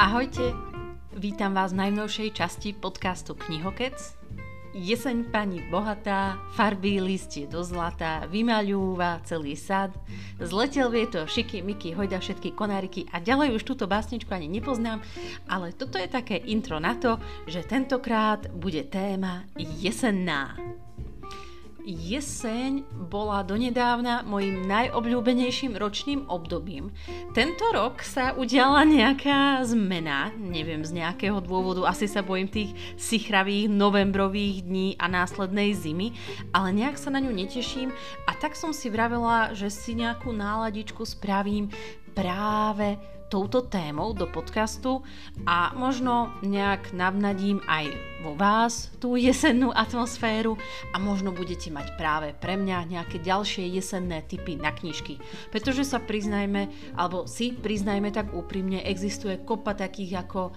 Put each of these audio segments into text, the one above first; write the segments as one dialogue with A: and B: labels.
A: Ahojte, vítam vás v najnovšej časti podcastu Knihokec. Jeseň pani bohatá, farby listie do zlata, vymaľúva celý sad, zletel vieto, šiky, myky, hojda všetky konáriky a ďalej už túto básničku ani nepoznám, ale toto je také intro na to, že tentokrát bude téma jesenná. Jeseň bola donedávna mojim najobľúbenejším ročným obdobím. Tento rok sa udiala nejaká zmena, neviem z nejakého dôvodu, asi sa bojím tých sichravých novembrových dní a následnej zimy, ale nejak sa na ňu neteším a tak som si vravela, že si nejakú náladičku spravím práve touto témou do podcastu a možno nejak navnadím aj vo vás tú jesennú atmosféru a možno budete mať práve pre mňa nejaké ďalšie jesenné typy na knižky. Pretože sa priznajme, alebo si priznajme tak úprimne, existuje kopa takých ako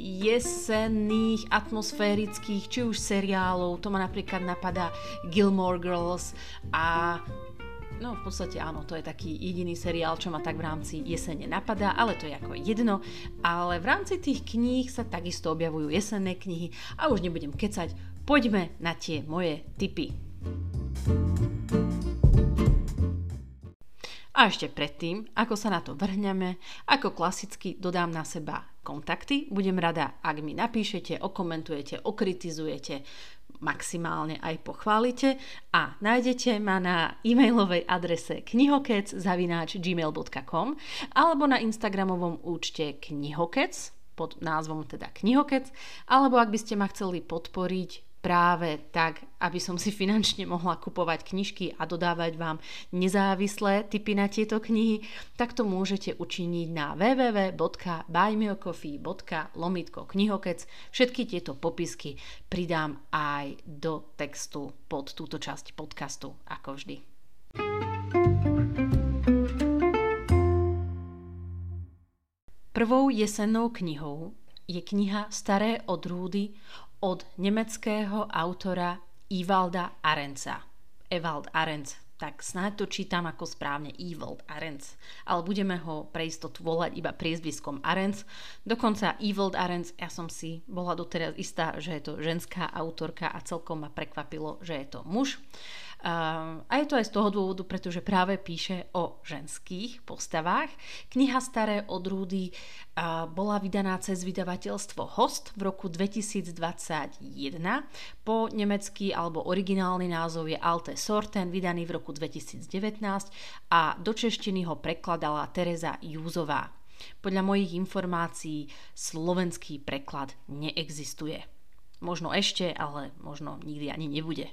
A: jesenných, atmosférických, či už seriálov, to ma napríklad napadá Gilmore Girls a No v podstate áno, to je taký jediný seriál, čo ma tak v rámci jesene napadá, ale to je ako jedno. Ale v rámci tých kníh sa takisto objavujú jesenné knihy a už nebudem kecať, poďme na tie moje tipy. A ešte predtým, ako sa na to vrhneme, ako klasicky dodám na seba kontakty. Budem rada, ak mi napíšete, okomentujete, okritizujete, maximálne aj pochválite a nájdete ma na e-mailovej adrese knihokec.gmail.com alebo na instagramovom účte knihokec pod názvom teda knihokec alebo ak by ste ma chceli podporiť práve tak, aby som si finančne mohla kupovať knižky a dodávať vám nezávislé tipy na tieto knihy, tak to môžete učiniť na www.buymeacoffee.lomitko knihokec. Všetky tieto popisky pridám aj do textu pod túto časť podcastu, ako vždy. Prvou jesennou knihou je kniha Staré odrúdy od nemeckého autora Ivalda Arenca. Evald Arenc, tak snáď to čítam ako správne Evald Arenc, ale budeme ho pre istotu volať iba priezviskom Arenc. Dokonca Evald Arenc, ja som si bola doteraz istá, že je to ženská autorka a celkom ma prekvapilo, že je to muž. A je to aj z toho dôvodu, pretože práve píše o ženských postavách. Kniha Staré odrúdy bola vydaná cez vydavateľstvo Host v roku 2021. Po nemecký alebo originálny názov je Alte Sorten, vydaný v roku 2019 a do češtiny ho prekladala Teresa Júzová. Podľa mojich informácií slovenský preklad neexistuje. Možno ešte, ale možno nikdy ani nebude.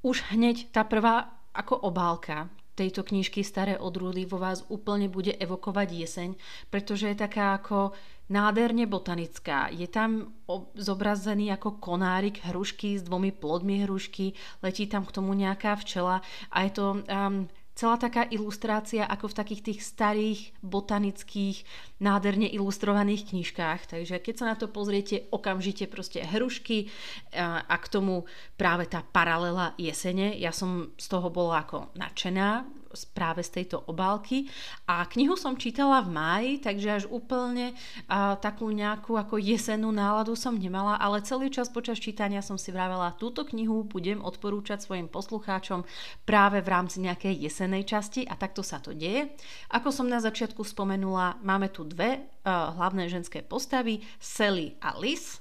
A: Už hneď tá prvá ako obálka tejto knižky Staré odrúdy vo vás úplne bude evokovať jeseň, pretože je taká ako nádherne botanická. Je tam zobrazený ako konárik hrušky s dvomi plodmi hrušky, letí tam k tomu nejaká včela a je to um, celá taká ilustrácia ako v takých tých starých botanických nádherne ilustrovaných knižkách. Takže keď sa na to pozriete, okamžite proste hrušky a k tomu práve tá paralela jesene. Ja som z toho bola ako nadšená práve z tejto obálky. A knihu som čítala v máji, takže až úplne a, takú nejakú ako jesennú náladu som nemala, ale celý čas počas čítania som si vravela, túto knihu budem odporúčať svojim poslucháčom práve v rámci nejakej jesenej časti a takto sa to deje. Ako som na začiatku spomenula, máme tu dve uh, hlavné ženské postavy, Sally a Liz.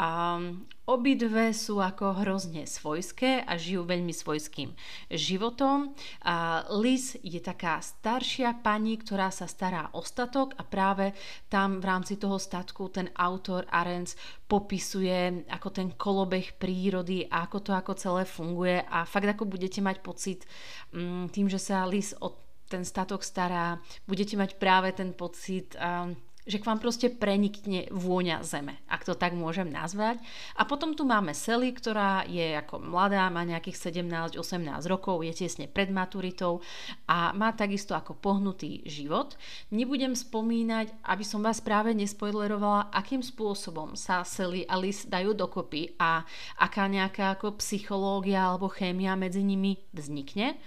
A: Um, obidve sú ako hrozne svojské a žijú veľmi svojským životom. A Liz je taká staršia pani, ktorá sa stará o statok a práve tam v rámci toho statku ten autor Arens popisuje ako ten kolobeh prírody a ako to ako celé funguje a fakt ako budete mať pocit um, tým, že sa Liz o ten statok stará, budete mať práve ten pocit um, že k vám proste prenikne vôňa zeme, ak to tak môžem nazvať. A potom tu máme Sally, ktorá je ako mladá, má nejakých 17-18 rokov, je tesne pred maturitou a má takisto ako pohnutý život. Nebudem spomínať, aby som vás práve nespoilerovala, akým spôsobom sa Sally a Liz dajú dokopy a aká nejaká ako psychológia alebo chémia medzi nimi vznikne.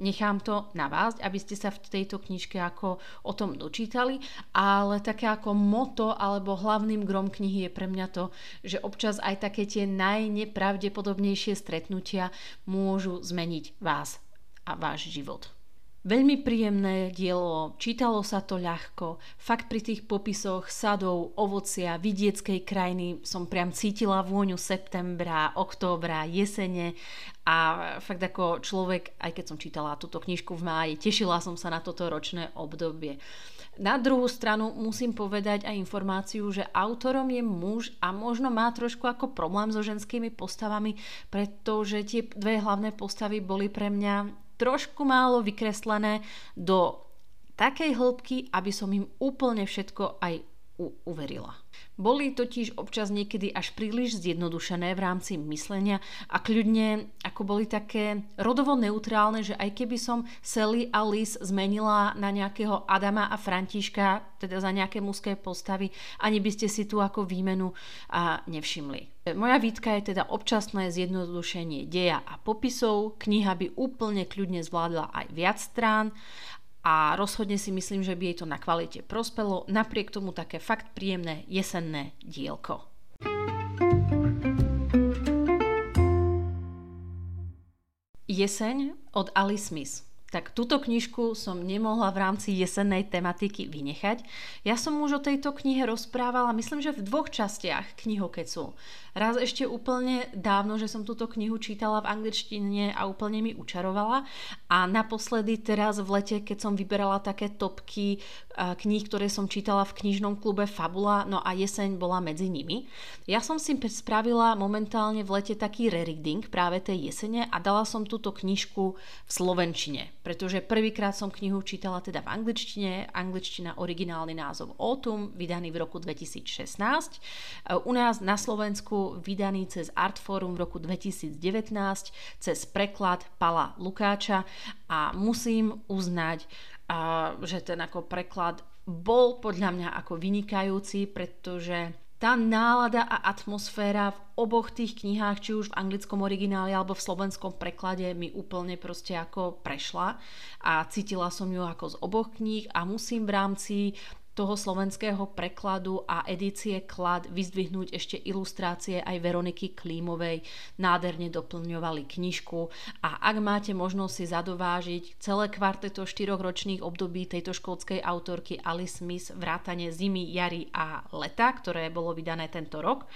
A: Nechám to na vás, aby ste sa v tejto knižke ako o tom dočítali, ale také ako moto alebo hlavným grom knihy je pre mňa to, že občas aj také tie najnepravdepodobnejšie stretnutia môžu zmeniť vás a váš život. Veľmi príjemné dielo, čítalo sa to ľahko. Fakt pri tých popisoch sadov, ovocia, vidieckej krajiny som priam cítila vôňu septembra, októbra, jesene a fakt ako človek, aj keď som čítala túto knižku v máji, tešila som sa na toto ročné obdobie. Na druhú stranu musím povedať aj informáciu, že autorom je muž a možno má trošku ako problém so ženskými postavami, pretože tie dve hlavné postavy boli pre mňa trošku málo vykreslené do takej hĺbky, aby som im úplne všetko aj u- uverila. Boli totiž občas niekedy až príliš zjednodušené v rámci myslenia a kľudne ako boli také rodovo neutrálne, že aj keby som Sally a Liz zmenila na nejakého Adama a Františka, teda za nejaké mužské postavy, ani by ste si tu ako výmenu a nevšimli. Moja výtka je teda občasné zjednodušenie deja a popisov. Kniha by úplne kľudne zvládla aj viac strán a rozhodne si myslím, že by jej to na kvalite prospelo, napriek tomu také fakt príjemné jesenné dielko. Jeseň od Alice Smith tak túto knižku som nemohla v rámci jesennej tematiky vynechať. Ja som už o tejto knihe rozprávala, myslím, že v dvoch častiach knihokecu. Raz ešte úplne dávno, že som túto knihu čítala v angličtine a úplne mi učarovala. A naposledy teraz v lete, keď som vyberala také topky kníh, ktoré som čítala v knižnom klube Fabula, no a jeseň bola medzi nimi. Ja som si spravila momentálne v lete taký rereading práve tej jesene a dala som túto knižku v slovenčine pretože prvýkrát som knihu čítala teda v angličtine, angličtina originálny názov Autumn, vydaný v roku 2016. U nás na Slovensku vydaný cez Artforum v roku 2019 cez preklad Pala Lukáča a musím uznať, že ten ako preklad bol podľa mňa ako vynikajúci, pretože tá nálada a atmosféra v oboch tých knihách, či už v anglickom origináli alebo v slovenskom preklade mi úplne proste ako prešla a cítila som ju ako z oboch kníh a musím v rámci toho slovenského prekladu a edície Klad vyzdvihnúť ešte ilustrácie aj Veroniky Klímovej. Nádherne doplňovali knižku a ak máte možnosť si zadovážiť celé kvarteto štyroch ročných období tejto škótskej autorky Alice Smith vrátane zimy, jary a leta, ktoré bolo vydané tento rok,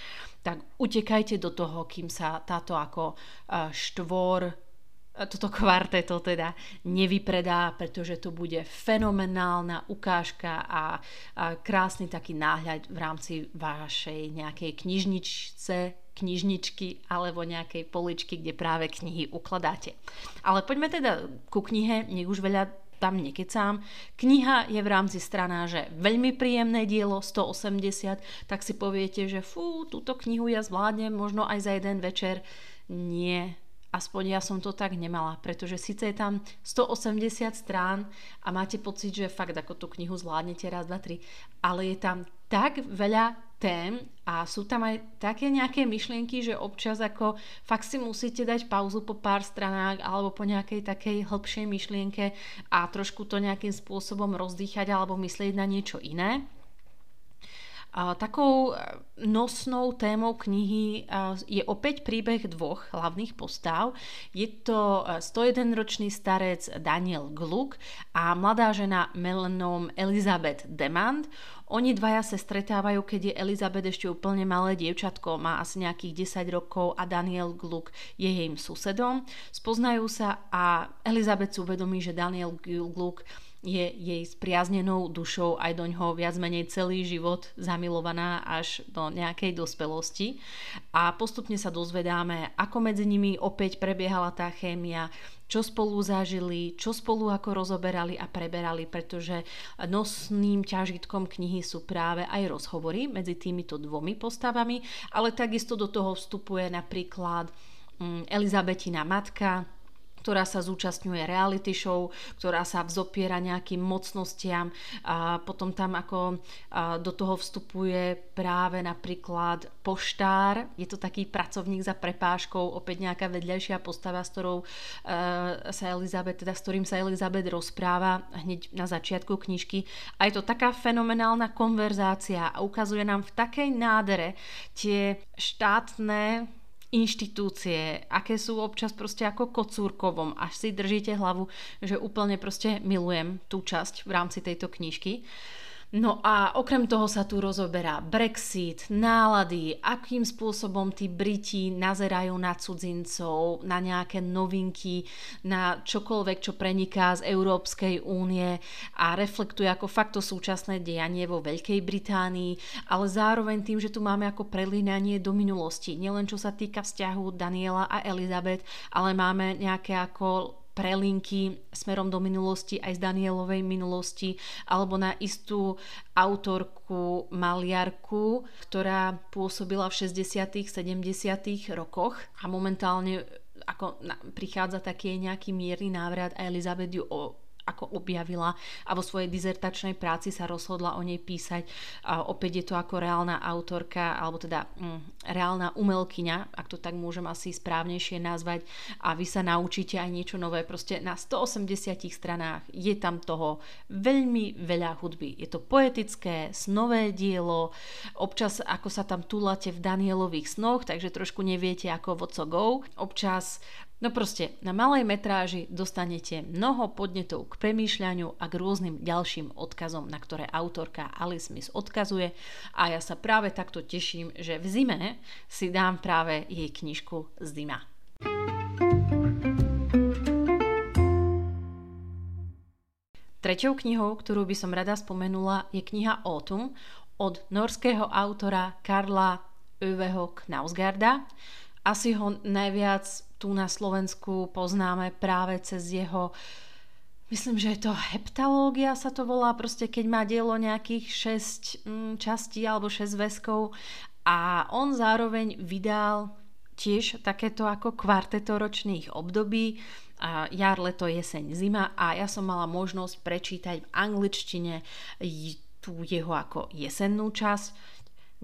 A: tak utekajte do toho, kým sa táto ako e, štvor toto kvarteto teda nevypredá, pretože to bude fenomenálna ukážka a, a krásny taký náhľad v rámci vašej nejakej knižničce, knižničky alebo nejakej poličky, kde práve knihy ukladáte. Ale poďme teda ku knihe, nech už veľa tam nekecám. Kniha je v rámci stranáže veľmi príjemné dielo, 180, tak si poviete, že fú, túto knihu ja zvládnem možno aj za jeden večer. Nie, aspoň ja som to tak nemala, pretože síce je tam 180 strán a máte pocit, že fakt ako tú knihu zvládnete raz, dva, tri, ale je tam tak veľa tém a sú tam aj také nejaké myšlienky, že občas ako fakt si musíte dať pauzu po pár stranách alebo po nejakej takej hĺbšej myšlienke a trošku to nejakým spôsobom rozdýchať alebo myslieť na niečo iné. Takou e, nosnou témou knihy e, je opäť príbeh dvoch hlavných postav. Je to 101-ročný e, starec Daniel Gluck a mladá žena melenom Elizabeth Demand. Oni dvaja sa stretávajú, keď je Elizabeth ešte úplne malé dievčatko, má asi nejakých 10 rokov a Daniel Gluck je jej susedom. Spoznajú sa a Elizabeth si uvedomí, že Daniel Gluck je jej spriaznenou dušou aj do ňoho viac menej celý život zamilovaná až do nejakej dospelosti. A postupne sa dozvedáme, ako medzi nimi opäť prebiehala tá chémia, čo spolu zažili, čo spolu ako rozoberali a preberali, pretože nosným ťažitkom knihy sú práve aj rozhovory medzi týmito dvomi postavami, ale takisto do toho vstupuje napríklad mm, Elizabetina matka, ktorá sa zúčastňuje reality show, ktorá sa vzopiera nejakým mocnostiam a potom tam ako do toho vstupuje práve napríklad poštár, je to taký pracovník za prepážkou, opäť nejaká vedľajšia postava, s ktorou sa Elizabeth, teda s ktorým sa Elizabeth rozpráva hneď na začiatku knižky. A je to taká fenomenálna konverzácia a ukazuje nám v takej nádere tie štátne inštitúcie, aké sú občas proste ako kocúrkovom, až si držíte hlavu, že úplne proste milujem tú časť v rámci tejto knižky. No a okrem toho sa tu rozoberá Brexit, nálady, akým spôsobom tí Briti nazerajú na cudzincov, na nejaké novinky, na čokoľvek, čo preniká z Európskej únie a reflektuje ako fakt to súčasné dejanie vo Veľkej Británii, ale zároveň tým, že tu máme ako prelínanie do minulosti. Nielen čo sa týka vzťahu Daniela a Elizabeth, ale máme nejaké ako prelinky smerom do minulosti aj z Danielovej minulosti alebo na istú autorku, maliarku, ktorá pôsobila v 60 70 rokoch a momentálne ako prichádza taký nejaký mierny návrat a Elizabeth ju ako objavila a vo svojej dizertačnej práci sa rozhodla o nej písať. A opäť je to ako reálna autorka, alebo teda mm, reálna umelkyňa, ak to tak môžem asi správnejšie nazvať a vy sa naučíte aj niečo nové. Proste na 180 stranách je tam toho veľmi veľa hudby. Je to poetické, snové dielo, občas ako sa tam túlate v Danielových snoch, takže trošku neviete ako so go. Občas No proste, na malej metráži dostanete mnoho podnetov k premýšľaniu a k rôznym ďalším odkazom, na ktoré autorka Alice Smith odkazuje a ja sa práve takto teším, že v zime si dám práve jej knižku Zima. Treťou knihou, ktorú by som rada spomenula, je kniha Autumn od norského autora Karla Öveho Knausgarda. Asi ho najviac tu na Slovensku poznáme práve cez jeho Myslím, že je to heptalógia sa to volá, proste keď má dielo nejakých 6 mm, častí alebo 6 väzkov a on zároveň vydal tiež takéto ako kvarteto ročných období, jar, leto, jeseň, zima a ja som mala možnosť prečítať v angličtine tú jeho ako jesennú časť,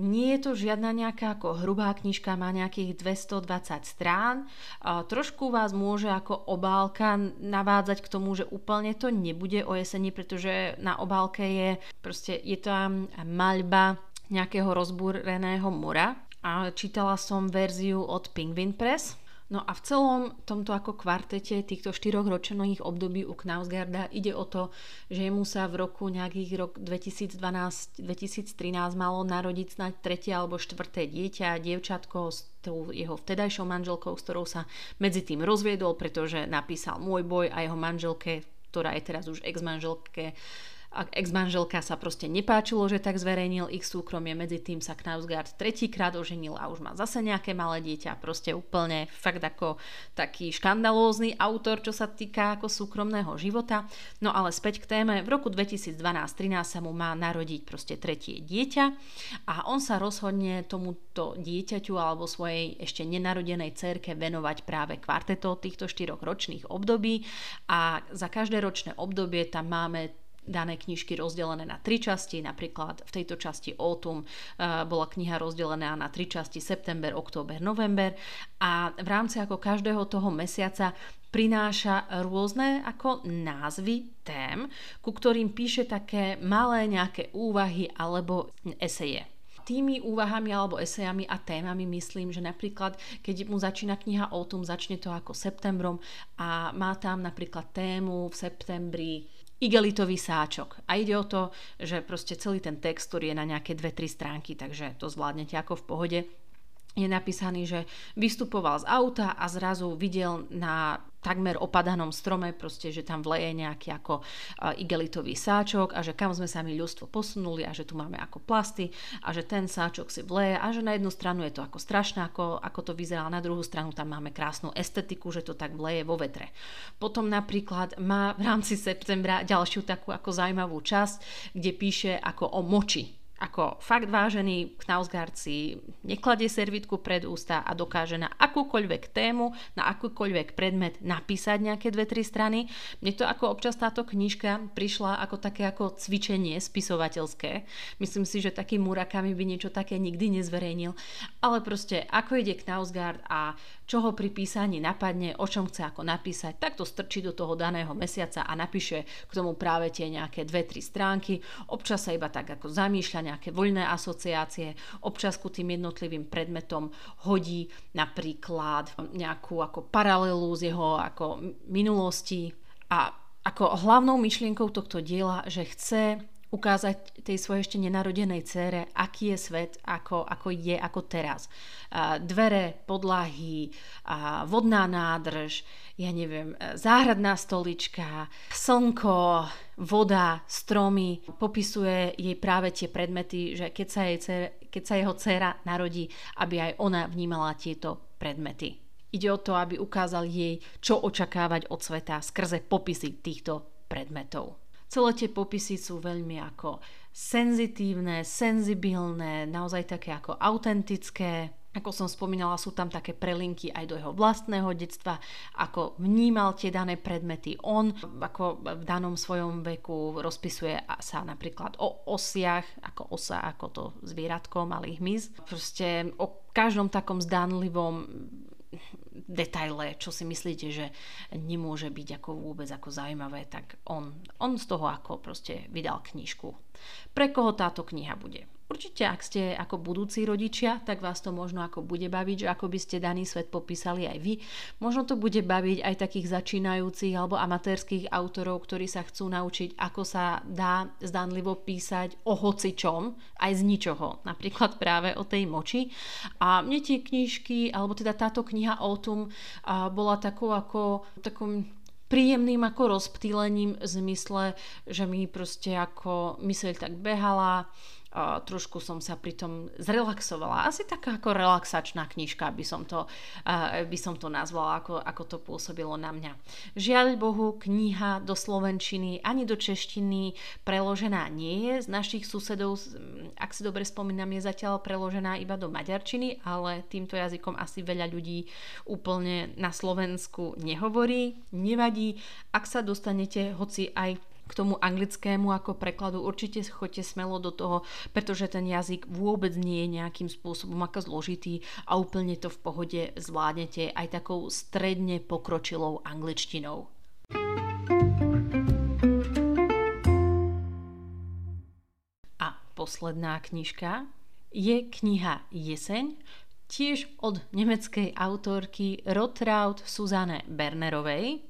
A: nie je to žiadna nejaká ako hrubá knižka, má nejakých 220 strán. Trošku vás môže ako obálka navádzať k tomu, že úplne to nebude o jeseni, pretože na obálke je proste je tam maľba nejakého rozbúreného mora. A čítala som verziu od Penguin Press, No a v celom tomto ako kvartete týchto štyroch ročených období u Knausgarda ide o to, že mu sa v roku nejakých rok 2012-2013 malo narodiť snáď tretie alebo štvrté dieťa, dievčatko s tou jeho vtedajšou manželkou, s ktorou sa medzi tým rozviedol, pretože napísal Môj boj a jeho manželke, ktorá je teraz už ex-manželke, a ex-manželka sa proste nepáčilo, že tak zverejnil ich súkromie, medzi tým sa Knausgard tretíkrát oženil a už má zase nejaké malé dieťa, proste úplne fakt ako taký škandalózny autor, čo sa týka ako súkromného života. No ale späť k téme, v roku 2012-13 sa mu má narodiť proste tretie dieťa a on sa rozhodne tomuto dieťaťu alebo svojej ešte nenarodenej cerke venovať práve kvarteto týchto štyroch ročných období. A za každé ročné obdobie tam máme dané knižky rozdelené na tri časti, napríklad v tejto časti Autumn uh, bola kniha rozdelená na tri časti September, Október, November a v rámci ako každého toho mesiaca prináša rôzne ako názvy tém, ku ktorým píše také malé nejaké úvahy alebo eseje. Tými úvahami alebo esejami a témami myslím, že napríklad, keď mu začína kniha Autumn, začne to ako septembrom a má tam napríklad tému v septembri igelitový sáčok. A ide o to, že proste celý ten text, ktorý je na nejaké 2-3 stránky, takže to zvládnete ako v pohode je napísaný, že vystupoval z auta a zrazu videl na takmer opadanom strome, proste, že tam vleje nejaký ako igelitový sáčok a že kam sme sa my ľudstvo posunuli a že tu máme ako plasty a že ten sáčok si vleje a že na jednu stranu je to ako strašné, ako, ako to vyzerá, na druhú stranu tam máme krásnu estetiku, že to tak vleje vo vetre. Potom napríklad má v rámci septembra ďalšiu takú ako zaujímavú časť, kde píše ako o moči ako fakt vážený Knausgard si nekladie servitku pred ústa a dokáže na akúkoľvek tému, na akúkoľvek predmet napísať nejaké dve, tri strany. Mne to ako občas táto knižka prišla ako také ako cvičenie spisovateľské. Myslím si, že taký Murakami by niečo také nikdy nezverejnil. Ale proste ako ide Knausgard a čo ho pri písaní napadne, o čom chce ako napísať, tak to strčí do toho daného mesiaca a napíše k tomu práve tie nejaké dve, tri stránky. Občas sa iba tak ako zamýšľa nejaké voľné asociácie, občas ku tým jednotlivým predmetom hodí napríklad nejakú ako paralelu z jeho ako minulosti a ako hlavnou myšlienkou tohto diela, že chce ukázať tej svojej ešte nenarodenej cére, aký je svet, ako, ako je, ako teraz. Dvere, podlahy, vodná nádrž, ja neviem, záhradná stolička, slnko, voda, stromy. Popisuje jej práve tie predmety, že keď sa, jej dcera, keď sa jeho dcéra narodí, aby aj ona vnímala tieto predmety. Ide o to, aby ukázal jej, čo očakávať od sveta skrze popisy týchto predmetov. Celé tie popisy sú veľmi ako senzitívne, senzibilné, naozaj také ako autentické. Ako som spomínala, sú tam také prelinky aj do jeho vlastného detstva, ako vnímal tie dané predmety. On ako v danom svojom veku rozpisuje sa napríklad o osiach, ako osa, ako to zvieratko, malý hmyz. Proste o každom takom zdánlivom detaile, čo si myslíte, že nemôže byť ako vôbec ako zaujímavé, tak on, on z toho ako proste vydal knižku. Pre koho táto kniha bude? Určite, ak ste ako budúci rodičia, tak vás to možno ako bude baviť, že ako by ste daný svet popísali aj vy. Možno to bude baviť aj takých začínajúcich alebo amatérských autorov, ktorí sa chcú naučiť, ako sa dá zdanlivo písať o hocičom, aj z ničoho. Napríklad práve o tej moči. A mne tie knižky, alebo teda táto kniha o tom bola takou ako takom príjemným ako rozptýlením v zmysle, že mi proste ako myseľ tak behala, trošku som sa pri tom zrelaxovala. Asi taká ako relaxačná knižka by som to, by som to nazvala, ako, ako to pôsobilo na mňa. Žiaľ Bohu, kniha do slovenčiny ani do češtiny preložená nie je. Z našich susedov, ak si dobre spomínam, je zatiaľ preložená iba do maďarčiny, ale týmto jazykom asi veľa ľudí úplne na Slovensku nehovorí. Nevadí, ak sa dostanete hoci aj k tomu anglickému ako prekladu určite choďte smelo do toho, pretože ten jazyk vôbec nie je nejakým spôsobom ako zložitý a úplne to v pohode zvládnete aj takou stredne pokročilou angličtinou. A posledná knižka je kniha Jeseň, tiež od nemeckej autorky Rotraud Suzanne Bernerovej.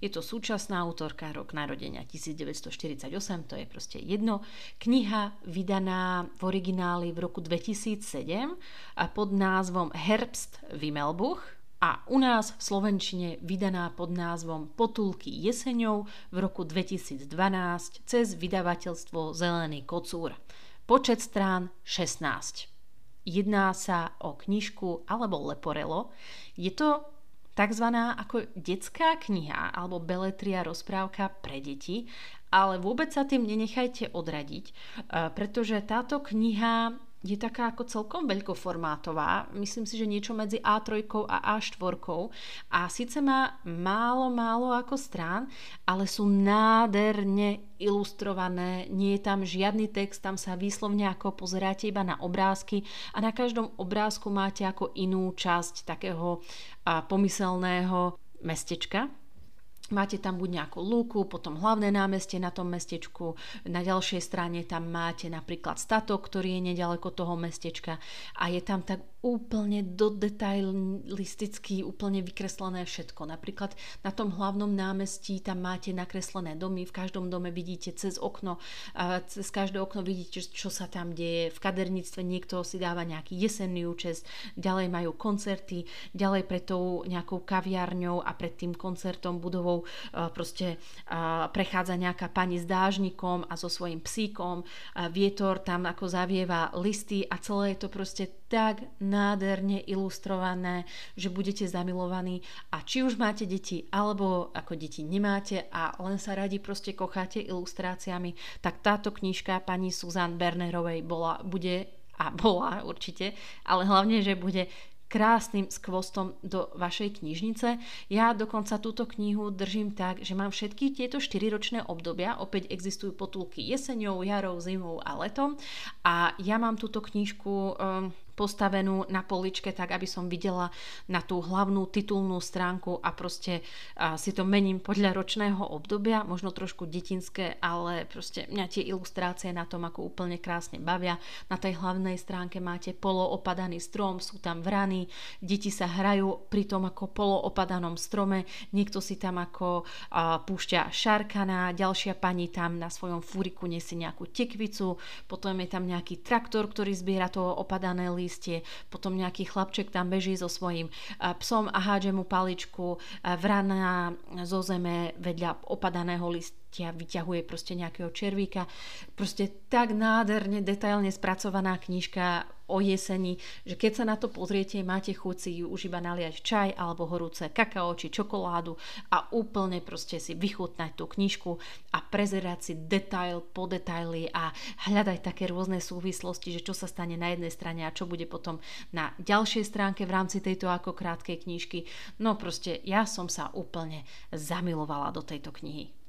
A: Je to súčasná autorka, rok narodenia 1948, to je proste jedno. Kniha vydaná v origináli v roku 2007 a pod názvom Herbst Wimmelbuch a u nás v Slovenčine vydaná pod názvom Potulky jeseňov v roku 2012 cez vydavateľstvo Zelený kocúr. Počet strán 16. Jedná sa o knižku alebo leporelo. Je to takzvaná ako detská kniha alebo beletria rozprávka pre deti, ale vôbec sa tým nenechajte odradiť, eh, pretože táto kniha je taká ako celkom veľkoformátová. Myslím si, že niečo medzi A3 a A4. A síce má málo, málo ako strán, ale sú nádherne ilustrované. Nie je tam žiadny text, tam sa výslovne ako pozeráte iba na obrázky a na každom obrázku máte ako inú časť takého pomyselného mestečka, Máte tam buď nejakú lúku, potom hlavné námestie na tom mestečku, na ďalšej strane tam máte napríklad statok, ktorý je nedaleko toho mestečka a je tam tak úplne do detailisticky úplne vykreslené všetko. Napríklad na tom hlavnom námestí tam máte nakreslené domy, v každom dome vidíte cez okno, cez každé okno vidíte, čo sa tam deje. V kaderníctve niekto si dáva nejaký jesenný účest, ďalej majú koncerty, ďalej pred tou nejakou kaviarňou a pred tým koncertom budovou proste prechádza nejaká pani s dážnikom a so svojím psíkom, vietor tam ako zavieva listy a celé je to proste tak nádherne ilustrované, že budete zamilovaní. A či už máte deti alebo ako deti nemáte a len sa radi proste kocháte ilustráciami, tak táto knižka pani Suzanne Bernerovej bola, bude a bola určite, ale hlavne, že bude krásnym skvostom do vašej knižnice. Ja dokonca túto knihu držím tak, že mám všetky tieto 4-ročné obdobia, opäť existujú potulky jeseňou, jarou, zimou a letom a ja mám túto knižku um, postavenú na poličke tak, aby som videla na tú hlavnú titulnú stránku a proste a si to mením podľa ročného obdobia, možno trošku detinské, ale proste mňa tie ilustrácie na tom ako úplne krásne bavia. Na tej hlavnej stránke máte poloopadaný strom, sú tam vrany, deti sa hrajú pri tom ako poloopadanom strome, niekto si tam ako a, púšťa šarkana, ďalšia pani tam na svojom fúriku nesie nejakú tekvicu, potom je tam nejaký traktor, ktorý zbiera to opadané lístie, listie, potom nejaký chlapček tam beží so svojím psom a hádže mu paličku, vrana zo zeme vedľa opadaného list, ťa vyťahuje proste nejakého červíka. Proste tak nádherne, detailne spracovaná knižka o jeseni, že keď sa na to pozriete, máte chuť si ju už iba naliať čaj alebo horúce kakao či čokoládu a úplne proste si vychutnať tú knižku a prezerať si detail po detaily a hľadať také rôzne súvislosti, že čo sa stane na jednej strane a čo bude potom na ďalšej stránke v rámci tejto ako krátkej knižky. No proste ja som sa úplne zamilovala do tejto knihy.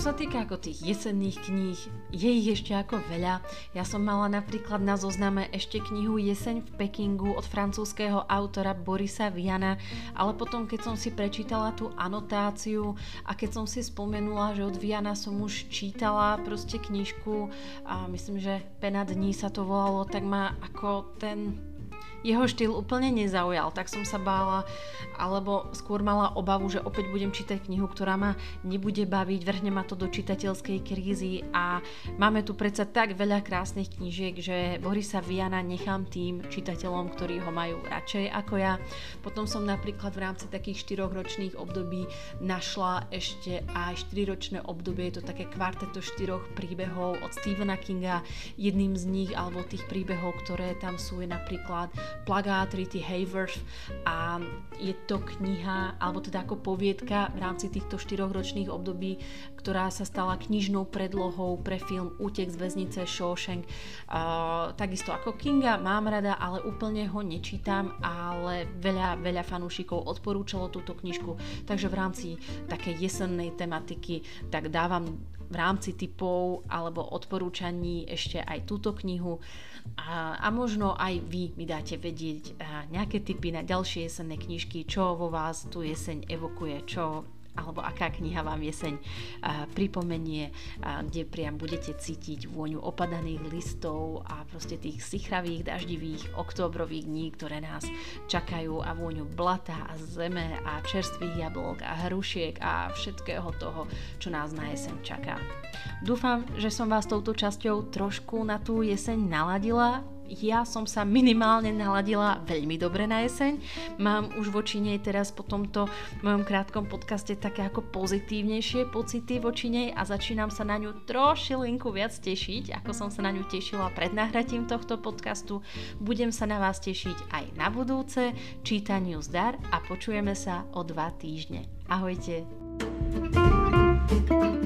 A: Sa týka ako tých jesenných kníh, je ich ešte ako veľa. Ja som mala napríklad na zozname ešte knihu Jeseň v Pekingu od francúzského autora Borisa Viana, ale potom keď som si prečítala tú anotáciu a keď som si spomenula, že od Viana som už čítala proste knižku a myslím, že Pena dní sa to volalo, tak ma ako ten jeho štýl úplne nezaujal, tak som sa bála, alebo skôr mala obavu, že opäť budem čítať knihu, ktorá ma nebude baviť, vrhne ma to do čitateľskej krízy a máme tu predsa tak veľa krásnych knížiek, že Borisa Viana nechám tým čitateľom, ktorí ho majú radšej ako ja. Potom som napríklad v rámci takých 4 ročných období našla ešte aj 4 ročné obdobie, je to také kvarteto 4 príbehov od Stephena Kinga. Jedným z nich, alebo tých príbehov, ktoré tam sú, je napríklad plagát Rity Hayworth a je to kniha, alebo teda ako poviedka v rámci týchto 4 ročných období, ktorá sa stala knižnou predlohou pre film Útek z väznice Shawshank. Uh, takisto ako Kinga mám rada, ale úplne ho nečítam, ale veľa, veľa fanúšikov odporúčalo túto knižku, takže v rámci takej jesennej tematiky tak dávam v rámci typov alebo odporúčaní ešte aj túto knihu a, a možno aj vy mi dáte vedieť nejaké typy na ďalšie jesenné knižky, čo vo vás tu jeseň evokuje, čo alebo aká kniha vám jeseň pripomenie, kde priam budete cítiť vôňu opadaných listov a proste tých sichravých, daždivých októbrových dní, ktoré nás čakajú a vôňu blata a zeme a čerstvých jablok a hrušiek a všetkého toho, čo nás na jeseň čaká. Dúfam, že som vás touto časťou trošku na tú jeseň naladila ja som sa minimálne naladila veľmi dobre na jeseň. Mám už voči nej teraz po tomto mojom krátkom podcaste také ako pozitívnejšie pocity voči nej a začínam sa na ňu trošilinku viac tešiť, ako som sa na ňu tešila pred nahratím tohto podcastu. Budem sa na vás tešiť aj na budúce. Čítaniu zdar a počujeme sa o dva týždne. Ahojte. thank you